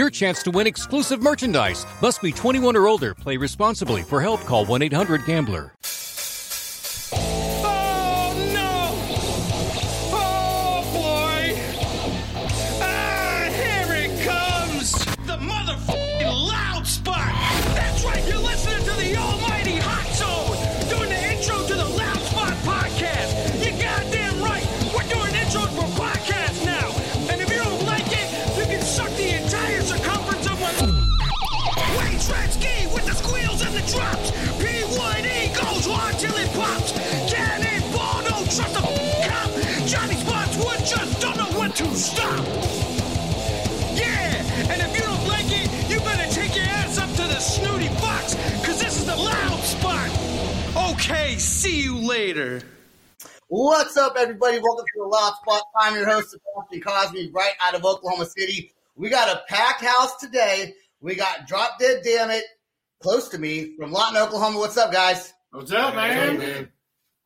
your chance to win exclusive merchandise. Must be 21 or older. Play responsibly. For help, call 1-800-GAMBLER. Oh everybody? Welcome to the Loud Spot. I'm your host, Sebastian Cosby, right out of Oklahoma City. We got a packed house today. We got Drop Dead Dammit close to me from Lawton, Oklahoma. What's up, guys? What's up, man?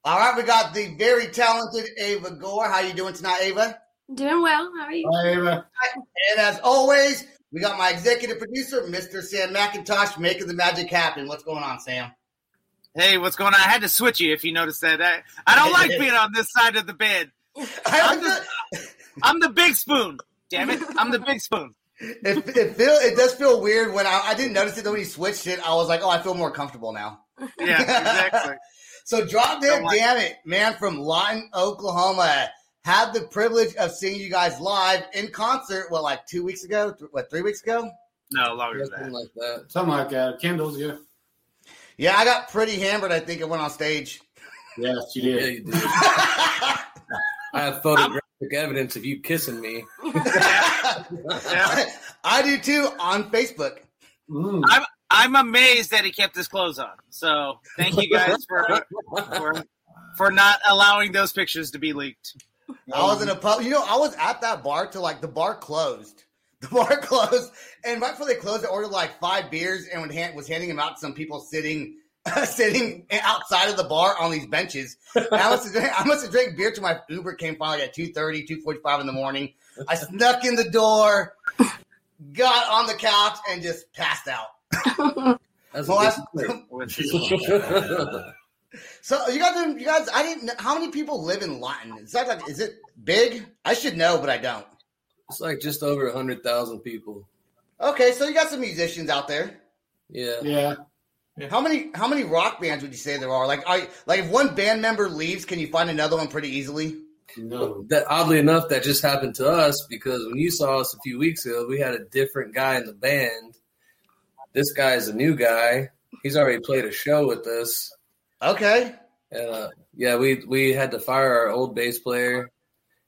All right, we got the very talented Ava Gore. How you doing tonight, Ava? Doing well. How are you? Hi, Ava. And as always, we got my executive producer, Mr. Sam McIntosh, making the magic happen. What's going on, Sam? Hey, what's going on? I had to switch you if you noticed that. I, I don't like being on this side of the bed. I'm the, I'm the big spoon. Damn it. I'm the big spoon. It, it feel it does feel weird when I, I didn't notice it though when he switched it. I was like, oh, I feel more comfortable now. Yeah, exactly. So drop dead, like- damn it, man, from Lawton, Oklahoma. Had the privilege of seeing you guys live in concert. What, like two weeks ago? Th- What, three weeks ago? No, longer than Something that. like that. Something like that. Kendall's, yeah. Yeah, I got pretty hammered. I think I went on stage. Yes, you Yeah, did. you did. I have photographic evidence of you kissing me. Yeah. I do too on Facebook. Mm. I'm I'm amazed that he kept his clothes on. So thank you guys for for, for not allowing those pictures to be leaked. I was in a pub. You know, I was at that bar till like the bar closed. The bar closed, and right before they closed, I ordered like five beers and would hand, was handing them out to some people sitting sitting outside of the bar on these benches. And I must have drank, I must have drank beer till my Uber came finally at 2.30, 2.45 in the morning. I snuck in the door, got on the couch, and just passed out. That's Well, a that's- good- so you guys, you guys, I didn't. know How many people live in Lawton? Is that like? Is it big? I should know, but I don't. It's like just over a hundred thousand people. Okay, so you got some musicians out there. Yeah. Yeah. How many how many rock bands would you say there are? Like I like if one band member leaves, can you find another one pretty easily? No. That oddly enough, that just happened to us because when you saw us a few weeks ago, we had a different guy in the band. This guy is a new guy. He's already played a show with us. Okay. And uh, yeah, we we had to fire our old bass player.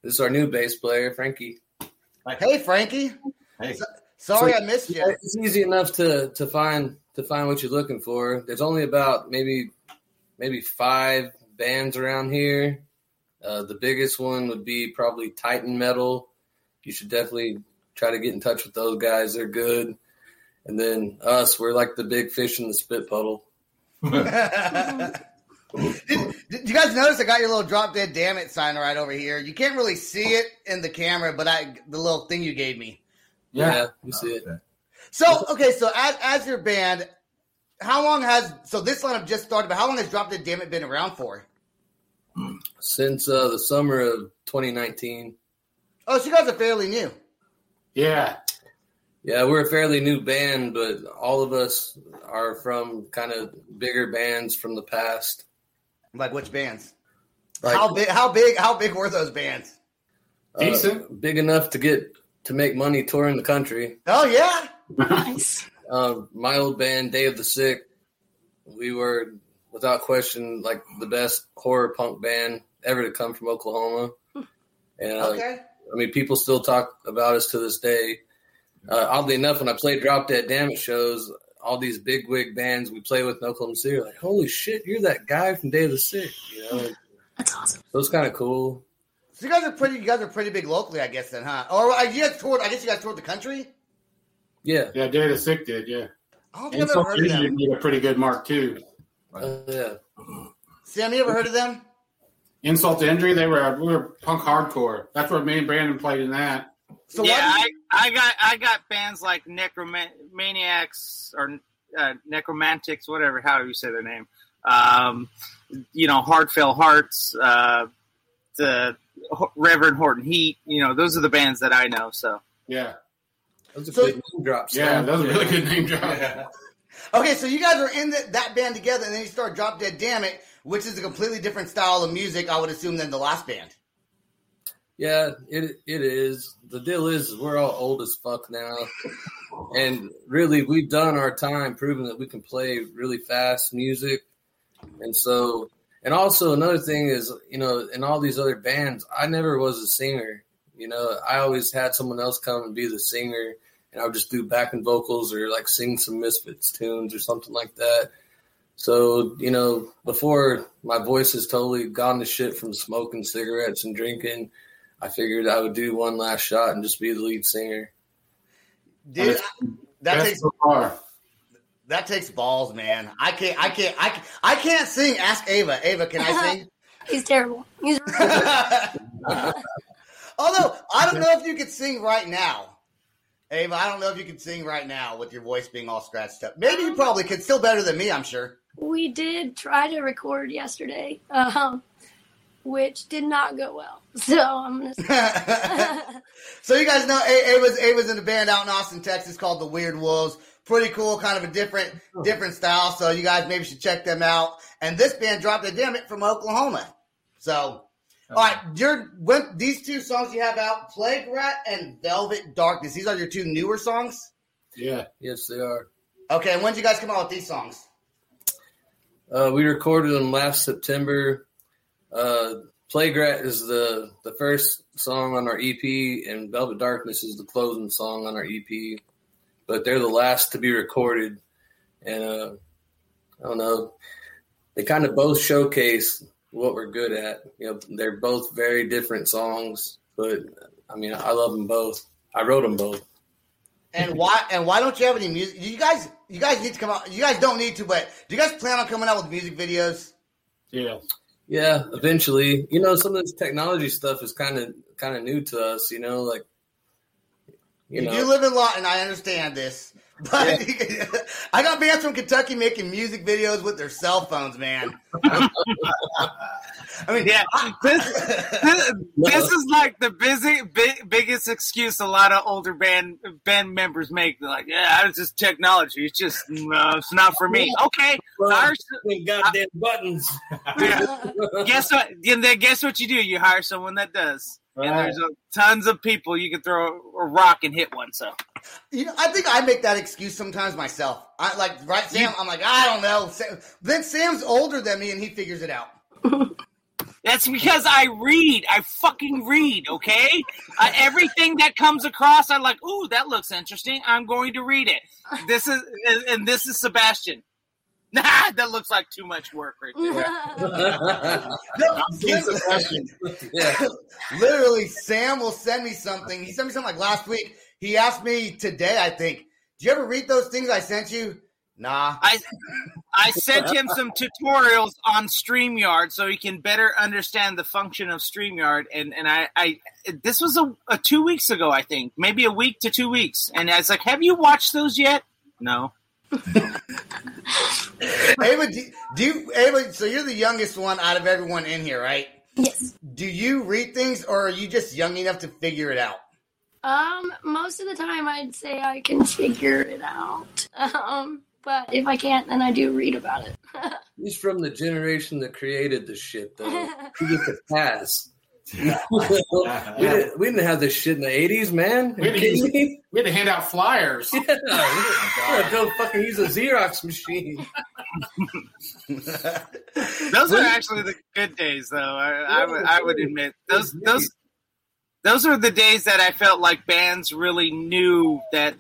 This is our new bass player, Frankie. Hey Frankie. Hey. So- sorry So- I missed you. It's easy enough to to find to find what you're looking for. There's only about maybe maybe five bands around here. Uh, the biggest one would be probably Titan Metal. You should definitely try to get in touch with those guys. They're good. And then us, we're like the big fish in the spit puddle. did, did you guys notice I got your little Drop Dead Dammit sign right over here? You can't really see it in the camera, but I the little thing you gave me. Yeah. you see it. So okay, so as as your band, how long has so this lineup just started? But how long has Drop Dead Dammit been around for? Since uh, the summer of 2019. Oh, so you guys are fairly new. Yeah. Yeah, we're a fairly new band, but all of us are from kind of bigger bands from the past. Like which bands? Like, how big? How big? How big were those bands? uh, Decent. big enough to get to make money touring the country. Oh yeah. Nice. Uh, my old band, Day of the Sick, we were without question like the best horror punk band ever to come from Oklahoma. And uh, Okay. I mean, people still talk about us to this day. Uh, oddly enough, when I played Drop Dead Dammit shows, all these big wig bands we play with in Oklahoma City are like, "Holy shit, you're that guy from Day of the Sick," you know. That's awesome. So it's kind of cool. So you guys are pretty. You guys are pretty big locally, I guess. Then, huh? Or uh, you guys toured. I guess you guys toured the country. Yeah, Yeah, Day of the Sick did, yeah. I don't think I've ever heard of them. made a pretty good mark, too. uh, yeah. Sam, you ever heard of them? Insult to Injury, they were, we were punk hardcore. That's where me and Brandon played in that. So yeah, why I, I got I got bands like Necromaniacs or uh, Nekromantix, whatever, how you say their name. Um, you know, Hardfell Hearts, uh, the Ho- Reverend Horton Heat. You know, those are the bands that I know. So Yeah. That's a So- good name drop. Yeah, Sam. that was a really good name drop. Okay, so you guys were in the, that band together, and then you start Drop Dead Dammit, which is a completely different style of music, I would assume, than the last band. Yeah, it it is. The deal is we're all old as fuck now. And really we've done our time proving that we can play really fast music. And so and also another thing is, you know, in all these other bands, I never was a singer. You know, I always had someone else come and be the singer and I would just do backing vocals or like sing some Misfits tunes or something like that. So, you know, before my voice has totally gone to shit from smoking cigarettes and drinking, I figured I would do one last shot and just be the lead singer. Dude, that takes so far. that takes balls, man. I can't, I can't, I, can't- I can't sing. Ask Ava. Ava, can I sing? He's terrible. He's Although I don't know if you could sing right now, Ava. I don't know if you could sing right now with your voice being all scratched up. Maybe you probably could. Still better than me, I'm sure. we did try to record yesterday, um, which did not go well. So I'm gonna. so you guys know A- Ava's Ava's in a band out in Austin, Texas called the Weird Wolves. Pretty cool, kind of a different different style. So you guys maybe should check them out. And this band dropped a damn it from Oklahoma. So all right, your when these two songs you have out, Plague Rat and Velvet Darkness. These are your two newer songs. Yeah. Yes, they are. Okay, and when did you guys come out with these songs? Uh, we recorded them last September. Uh, Plague Rat is the, the first song on our EP, and Velvet Darkness is the closing song on our EP. But they're the last to be recorded. And uh, I don't know, they kind of both showcase what we're good at. You know, they're both very different songs, but I mean, I love them both. I wrote them both. And why and why don't you have any music? You guys, you guys need to come out. You guys don't need to, but do you guys plan on coming out with music videos? Yeah. Yeah, eventually. You know, some of this technology stuff is kind of kind of new to us. You know, like you, You, know, do live in Lawton, I understand this. But I got bands from Kentucky making music videos with their cell phones, man. I mean, yeah, this, this, this is like the busy big, biggest excuse a lot of older band band members make. They're like, yeah, it's just technology. It's just no, it's not for me. Okay, hire some- goddamn buttons. yeah. guess what? And then guess what you do? You hire someone that does. And there's a, tons of people you can throw a rock and hit one. So you know, I think I make that excuse sometimes myself. I like, right, Sam? I'm like, I don't know. Sam, then Sam's older than me, and he figures it out. that's because I read. I fucking read. Okay, uh, everything that comes across, I'm like, ooh, that looks interesting. I'm going to read it. This is and this is Sebastian. Nah, that looks like too much work right there. No, Sebastian. yeah, literally, Sam will send me something. He sent me something like last week. He asked me today, I think, "Did you ever read those things I sent you?" Nah. I I sent him some tutorials on StreamYard so he can better understand the function of StreamYard. And and I, I this was a, a two weeks ago, I think, maybe a week to two weeks. And I was like, "Have you watched those yet?" No. Ava, do, do you, Ava, so you're the youngest one out of everyone in here, right? yes. Do you read things or are you just young enough to figure it out? Um, most of the time, I'd say I can figure it out. Um, but if I can't, then I do read about it. He's from the generation that created the shit, though. He gets a pass. we, didn't, we didn't have this shit in the 80s, man. We had, to use, we had to hand out flyers. Yeah, we gotta go fucking use a Xerox machine. Those are actually the good days, though. I, I would I would admit those those those were the days that I felt like bands really knew that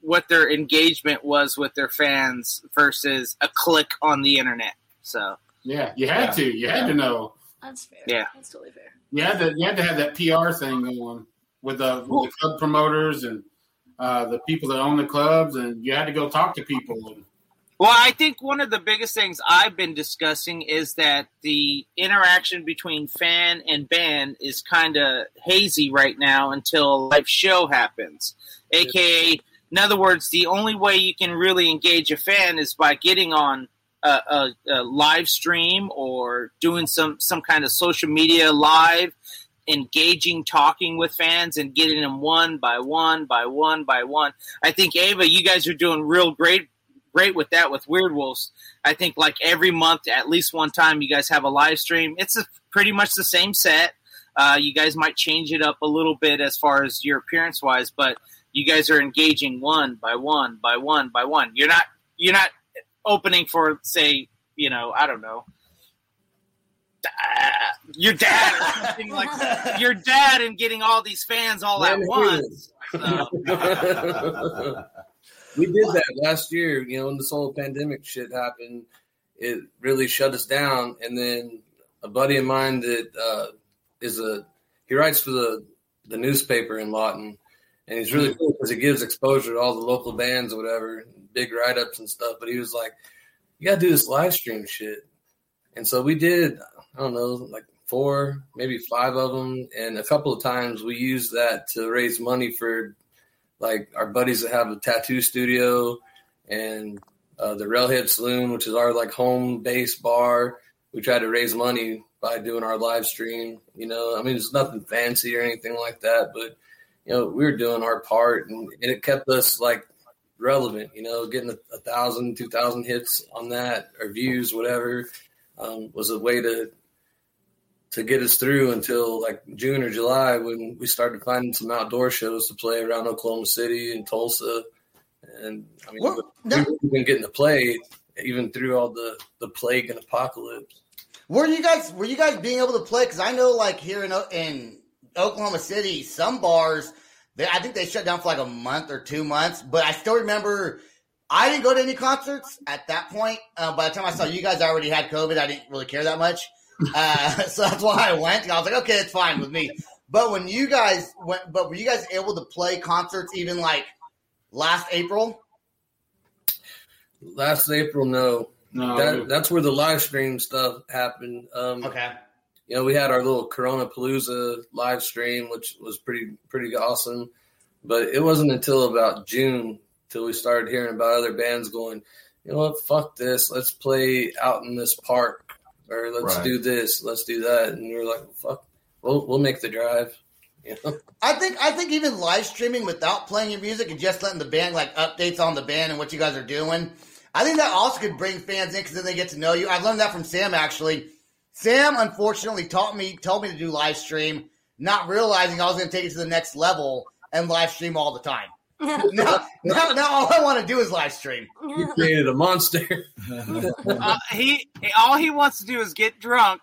what their engagement was with their fans versus a click on the internet. So Yeah, you had to. You had to know. That's fair. Yeah. That's totally fair. You had to. You had to have that PR thing going with the, with the club promoters and uh, the people that own the clubs, and you had to go talk to people. Well, I think one of the biggest things I've been discussing is that the interaction between fan and band is kind of hazy right now until a live show happens. AKA, in other words, the only way you can really engage a fan is by getting on a, a, a live stream or doing some, some kind of social media live, engaging, talking with fans, and getting them one by one by one by one. I think, Ava, you guys are doing real great great with that with Weird Wolves. I think like every month, at least one time, you guys have a live stream. It's a, pretty much the same set. Uh, you guys might change it up a little bit as far as your appearance wise, but you guys are engaging one by one by one by one. You're not you're not opening for say you know I don't know. uh, Your dad or something like that. Your dad and getting all these fans all at once. So, we did that last year. You know, when this whole pandemic shit happened, it really shut us down. And then a buddy of mine that uh, is a he writes for the the newspaper in Lawton, and he's really cool because he gives exposure to all the local bands or whatever, big write ups and stuff. But he was like, "You got to do this live stream shit," and so we did. I don't know, like four, maybe five of them, and a couple of times we used that to raise money for like our buddies that have a tattoo studio and uh, the Railhead Saloon, which is our like home base bar. We tried to raise money by doing our live stream. You know, I mean, it's nothing fancy or anything like that, but you know, we were doing our part, and, and it kept us like relevant. You know, getting a, a thousand, two thousand hits on that or views, whatever, um, was a way to to get us through until like June or July when we started finding some outdoor shows to play around Oklahoma City and Tulsa. And I mean, Well, we've been getting to play even through all the, the plague and apocalypse. Were you guys were you guys being able to play? Because I know, like here in in Oklahoma City, some bars, they, I think they shut down for like a month or two months. But I still remember, I didn't go to any concerts at that point. Uh, by the time I saw you guys, I already had COVID. I didn't really care that much, uh, so that's why I went. I was like, okay, it's fine with me. But when you guys went, but were you guys able to play concerts even like last April? Last April, no. no, That, that's where the live stream stuff happened. Um, Okay. You know, we had our little Corona Palooza live stream, which was pretty pretty awesome. But it wasn't until about June till we started hearing about other bands going, you know what, fuck this, let's play out in this park, or let's Right. do this, let's do that, and we are like, fuck, we'll we'll make the drive. You know? I think I think even live streaming without playing your music and just letting the band like updates on the band and what you guys are doing. I think that also could bring fans in because then they get to know you. I learned that from Sam actually. Sam unfortunately taught me told me to do live stream, not realizing I was going to take it to the next level and live stream all the time. now, now, now all I want to do is live stream. You created a monster. uh, he all he wants to do is get drunk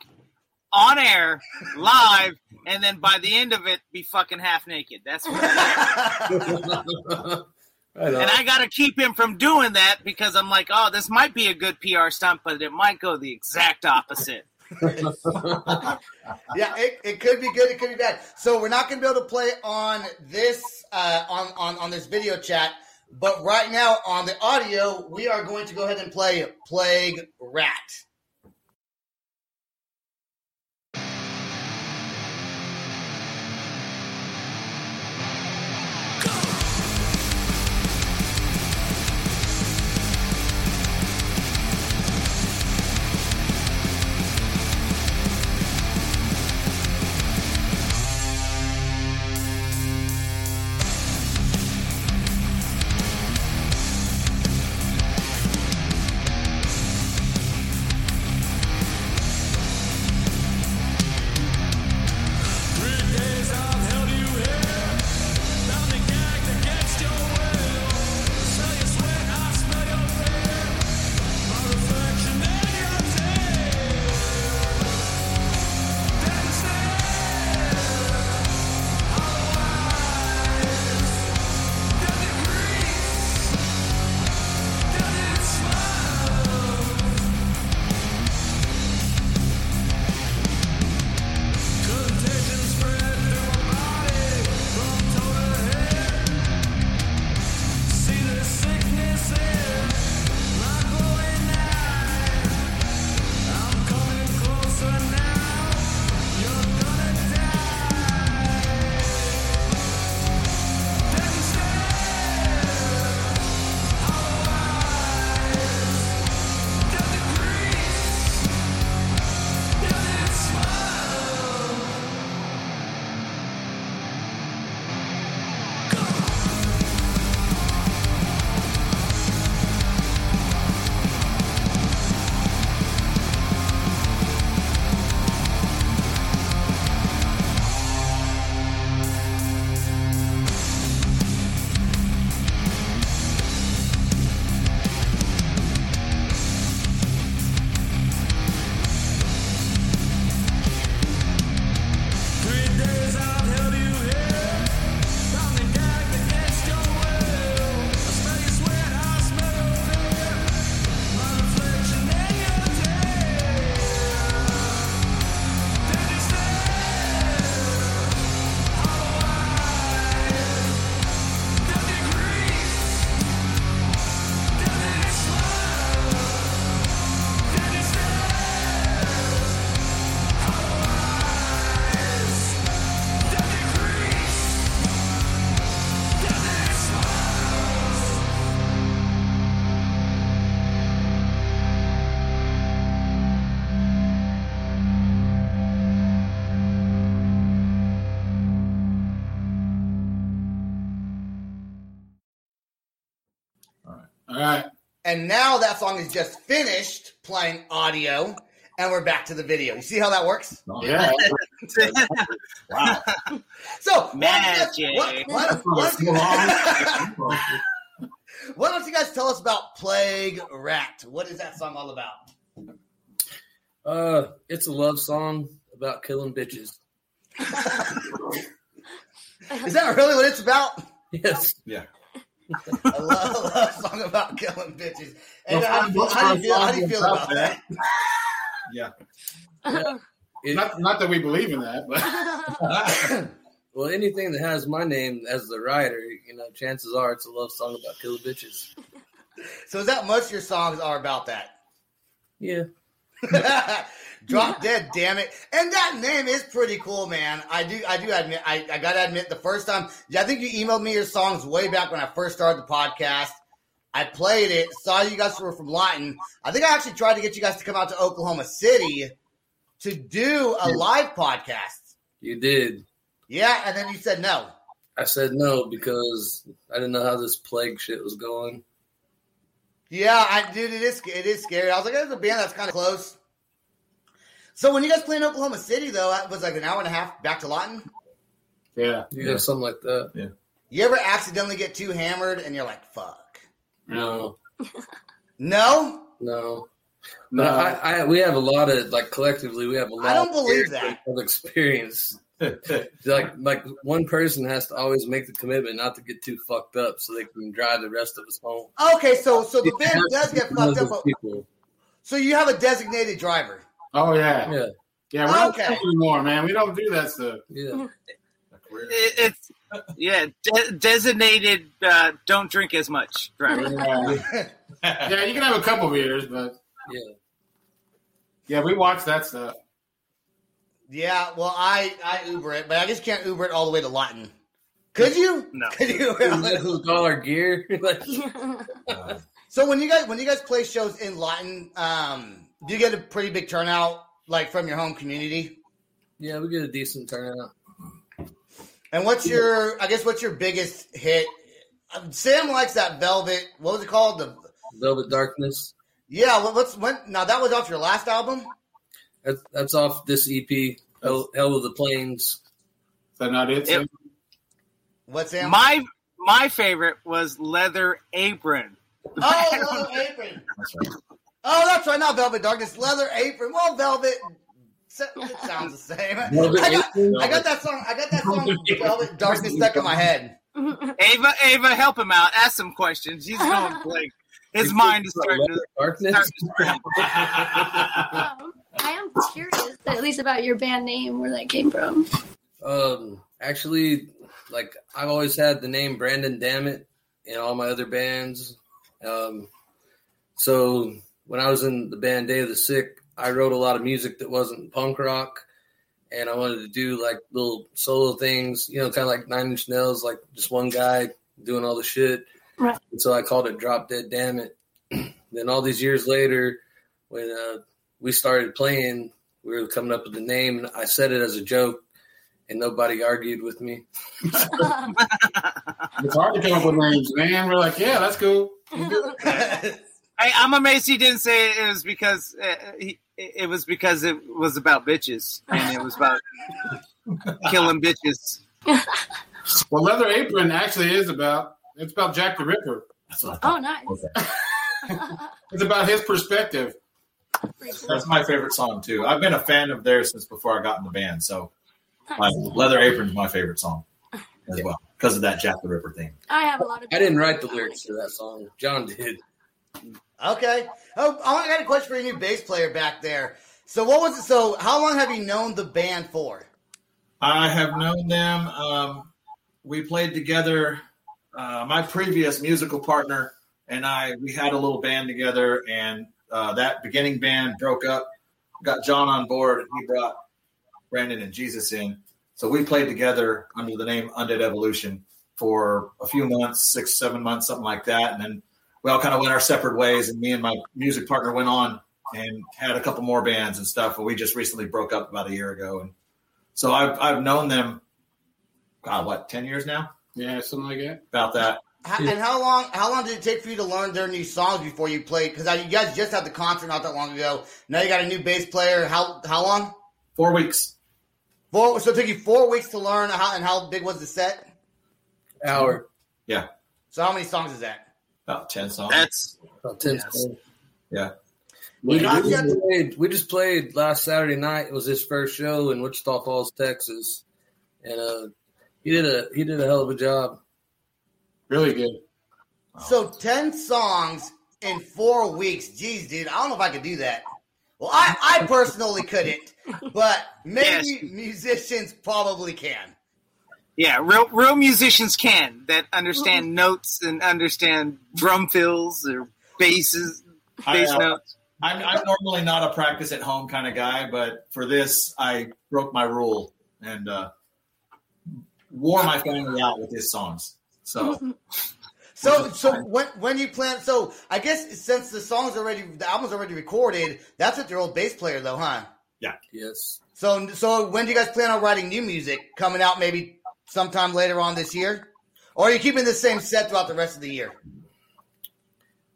on air live and then by the end of it be fucking half naked that's what right and i gotta keep him from doing that because i'm like oh this might be a good pr stunt but it might go the exact opposite yeah, it, it could be good, it could be bad. So we're not to be able to play on this uh, on, on on this video chat, but right now on the audio, we are going to go ahead and play Plague Rat. And now that song is just finished playing audio, and we're back to the video. You see how that works? Yeah. Wow. So, Magic. Why, why, why, why, why don't you guys tell us about Plague Rat? What is that song all about? Uh, it's a love song about killing bitches. Is that really what it's about? Yes. Yeah. I love, I love song about killing bitches. And Well, how, do you feel, how do you feel, how do you feel about that? Yeah. It- Not, not that we believe in that, but well, anything that has my name as the writer, you know, chances are it's a love song about killing bitches. So is that most of your songs are about that? Yeah. Drop dead, damn it! And that name is pretty cool, man. I do, I do admit, I, I gotta admit, the first time, I think you emailed me your songs way back when I first started the podcast. I played it, saw you guys were from Lawton. I think I actually tried to get you guys to come out to Oklahoma City to do a live podcast. You did. Yeah, and then you said no. I said no because I didn't know how this plague shit was going. Yeah, I dude, it is it is scary. I was like, there's a band that's kind of close. So when you guys play in Oklahoma City, though, that was like an hour and a half back to Lawton. yeah. Yeah, something like that. Yeah. You ever accidentally get too hammered and you're like, "Fuck"? No, No, no. No. I, I, we have a lot of like collectively, we have a lot. I don't of believe that. of experience. like, like one person has to always make the commitment not to get too fucked up, so they can drive the rest of us home. okay. So so the band does get fucked up. people. So you have a designated driver. Oh yeah. Yeah, Yeah, we don't Okay. do it anymore, man. We don't do that stuff. yeah. It, it's yeah, de- designated. Uh, don't drink as much. Driver. Yeah. yeah, you can have a couple beers, but Yeah. yeah, we watch that stuff. Yeah, well, I I Uber it, but I just can't Uber it all the way to Lawton. Could you? No. Could you? With all our gear, like, so when you guys when you guys play shows in Lawton, um, do you get a pretty big turnout like from your home community? yeah, we get a decent turnout. And what's your I guess what's your biggest hit? Um, Sam likes that Velvet. What was it called? The Velvet Darkness. yeah. What's when? Now that was off your last album. That's, that's off this EP, Hell, Hell of the Plains. Is that not it? It- What's Sam? My my favorite was Leather Apron. oh, Leather Apron. Oh, that's right. Not Velvet Darkness. Leather Apron. Well, Velvet. It sounds the same. I got, Apron? I got that song. I got that song. Velvet Darkness stuck in my head. Ava, Ava, help him out. Ask some questions. He's going like his mind is starting to. Darkness. Start to scramble. I am curious, at least about your band name, where that came from. Um, actually, like I've always had the name Brandon Dammit in all my other bands. Um, so when I was in the band Day of the Sick, I wrote a lot of music that wasn't punk rock, and I wanted to do like little solo things, you know, kind of like Nine Inch Nails, like just one guy doing all the shit. Right. And so I called it Drop Dead Dammit. then all these years later, when uh, we started playing, we were coming up with the name, and I said it as a joke and nobody argued with me. It's hard to come up with names, man. We're like, yeah, that's cool. I, I'm amazed he didn't say it was because uh, he, it was because it was about bitches and it was about killing bitches. Well, Leather Apron actually is about it's about Jack the Ripper. That's what I Oh, nice. It's about his perspective. That's my favorite song too. I've been a fan of theirs since before I got in the band. So, my Leather Apron's my favorite song as well because of that Jack the Ripper thing. I have a lot of. I didn't write the lyrics to that song. John did. Okay. Oh, I got a question for your new bass player back there. So what was it? So how long have you known the band for? I have known them. Um, we played together. Uh, my previous musical partner and I, we had a little band together, and uh, that beginning band broke up. Got John on board, and he brought Brandon and Jesus in. So we played together under the name Undead Evolution for a few months, six, seven months, something like that, and then we all kind of went our separate ways. And me and my music partner went on and had a couple more bands and stuff. And we just recently broke up about a year ago, and so I've I've known them, God, what ten years now? Yeah, something like that. About that. How, and how long? How long did it take for you to learn their new songs before you played? Because you guys just had the concert not that long ago. Now you got a new bass player. How how long? Four weeks. Four. So it took you four weeks to learn. How and how big was the set? Hour. Yeah, So how many songs is that? about ten songs. That's About 10 Yes. songs. yeah. We, Yeah. we, just played, we just played last Saturday night. It was his first show in Wichita Falls, Texas, and uh, he did a he did a hell of a job. Really good. So ten songs in four weeks. Jeez, dude, I don't know if I could do that. Well, I, I personally couldn't, but maybe Yes. musicians probably can. yeah, real real musicians can that understand notes and understand drum fills or basses, I, bass uh, notes. I'm, I'm normally not a practice at home kind of guy, but for this, I broke my rule and uh, wore my family out with his songs. So So, so when when you plan, so I guess since the song's already, the album's already recorded, that's with your old bass player, though, huh? Yeah. Yes, So, so when do you guys plan on writing new music coming out? Maybe sometime later on this year, or are you keeping the same set throughout the rest of the year?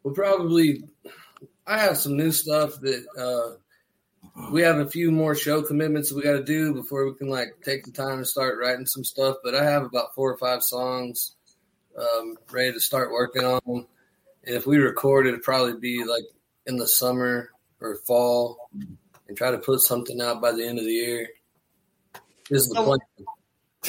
we'll probably. I have some new stuff that uh, we have a few more show commitments that we got to do before we can like take the time to start writing some stuff. But I have about four or five songs um, ready to start working on, and if we record, it'd probably be like in the summer or fall, and try to put something out by the end of the year. This is the So- plan.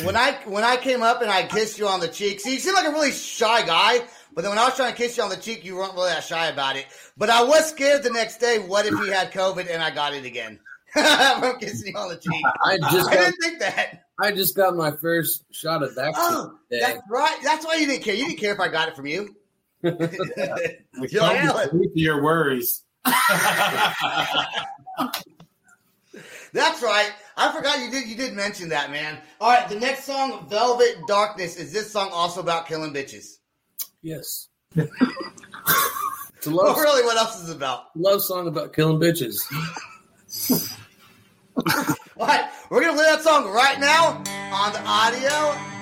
when I when I came up and I kissed you on the cheek, see, you seem like a really shy guy. But then when I was trying to kiss you on the cheek, you weren't really that shy about it. But I was scared the next day. What if he had COVID and I got it again? I'm kissing you on the cheek. I just I didn't think that. I just got my first shot of vaccine Oh, today. that's right. That's why you didn't care. You didn't care if I got it from you. You're like, come "Alan." to your worries. That's right. I forgot you did. You did mention that, man. All right. The next song, "Velvet Darkness," is this song also about killing bitches? Yes. it's a Oh, love, really? What else is it about? love song about killing bitches. Right, we're gonna play that song right now on the audio.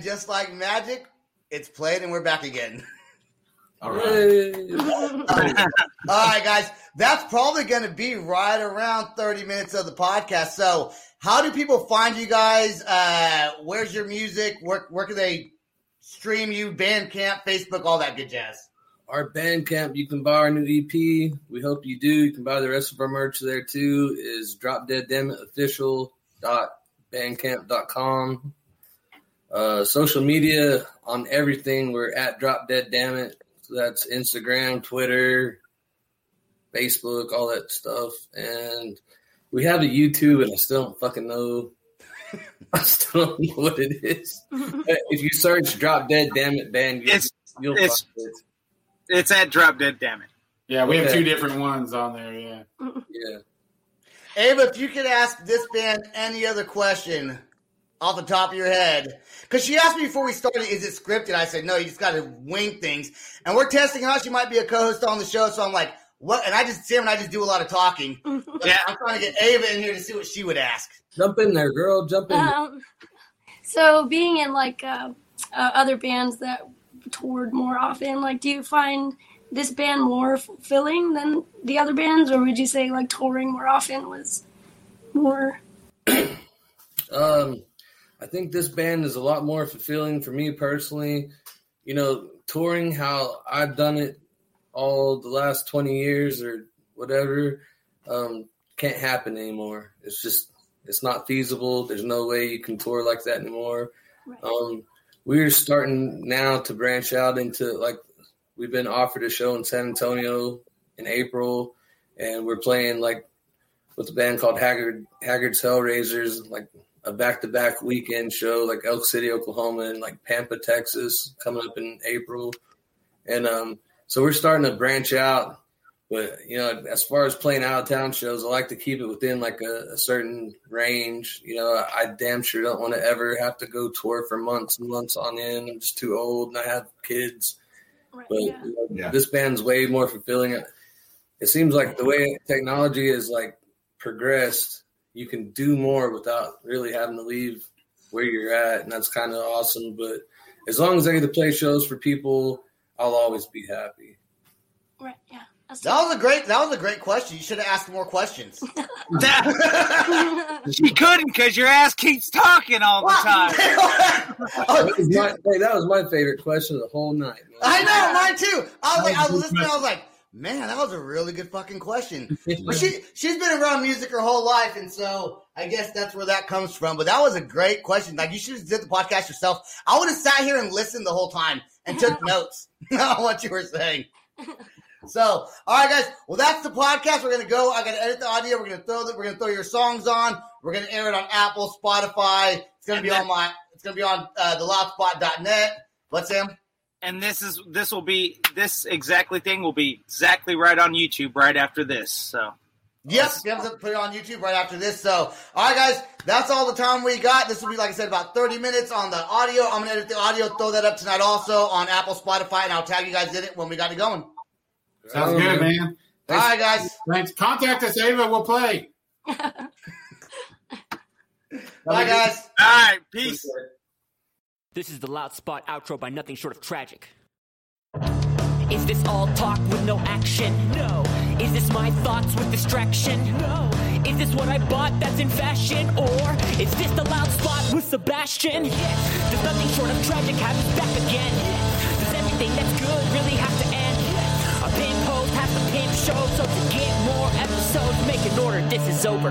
And just like magic, it's played and we're back again. All right. All right, guys. That's probably going to be right around 30 minutes of the podcast. So, how do people find you guys? Uh, where's your music? Where, where can they stream you? Bandcamp, Facebook, all that good jazz. Our Bandcamp, you can buy our new EP. We hope you do. You can buy the rest of our merch there too. Is Drop Dead Dammit Official dot bandcamp.com. Uh, social media on everything. We're at Drop Dead Dammit. So that's Instagram, Twitter, Facebook, all that stuff. And we have a YouTube, and I still don't fucking know. I still don't know what it is. But if you search Drop Dead Dammit Band, you'll, It's- you'll it's- find it. It's at Drop Dead. Damn it. Yeah, we have two different ones on there. Yeah. Yeah. Ava, if you could ask this band any other question off the top of your head, because she asked me before we started, is it scripted? I said, no, you just got to wing things. And we're testing out. She might be a co host on the show. So I'm like, what? And I just, Sam and I just do a lot of talking. Yeah. I'm trying to get Ava in here to see what she would ask. Jump in there, girl. Jump in. Um, so being in like uh, uh, other bands that toured more often, like, do you find this band more fulfilling than the other bands, or would you say like touring more often was more? Um, I think this band is a lot more fulfilling for me personally. You know, touring how I've done it all the last 20 years or whatever um, can't happen anymore. It's just, it's not feasible. There's no way you can tour like that anymore. Right. Um, we're starting now to branch out into like, we've been offered a show in San Antonio in April, and we're playing like with a band called Haggard Haggard's Hellraisers, like a back to back weekend show, like Elk City, Oklahoma, and like Pampa, Texas, coming up in April. And um, so we're starting to branch out. But you know, as far as playing out of town shows, I like to keep it within like a, a certain range. You know, I damn sure don't want to ever have to go tour for months and months on end. I'm just too old and I have kids. Right, But yeah. you know, Yeah. this band's way more fulfilling. It seems like the way technology is like progressed, you can do more without really having to leave where you're at, and that's kind of awesome. But as long as I get to play shows for people, I'll always be happy. Right, yeah. That's That was a great. That was a great question. You should have asked more questions. That- she couldn't because your ass keeps talking all the time. Oh, that was my, hey, that was my favorite question of the whole night. Man. I know, mine too. I was like, I was listening. I was like, man, that was a really good fucking question. But she she's been around music her whole life, and so I guess that's where that comes from. But that was a great question. Like you should have did the podcast yourself. I would have sat here and listened the whole time and took notes on what you were saying. So, all right, guys. Well, that's the podcast. We're gonna go. I gotta edit the audio. We're gonna throw that. We're gonna throw your songs on. We're gonna air it on Apple, Spotify. It's gonna be on my. It's gonna be on uh, the loudspot.net. What's Sam? And this is this will be this exactly thing will be exactly right on YouTube right after this. So Yep, be able to put it on YouTube right after this. So, all right, guys, that's all the time we got. This will be, like I said, about 30 minutes on the audio. I'm going to edit the audio, throw that up tonight also on Apple, Spotify, and I'll tag you guys in it when we got it going. Sounds good, man. All right, guys. Thanks. Contact us, Ava. We'll play. Bye, guys. all right, peace. This is the loud spot outro by nothing short of tragic. Is this all talk with no action? No. Is this my thoughts with distraction? No. Is this what I bought that's in fashion? Or is this the loud spot with Sebastian? Yes. Does nothing short of tragic have us back again? Yes. Does everything that's good really have to end? Yes. A host has to pimp show, so to get more episodes, make an order. This is over.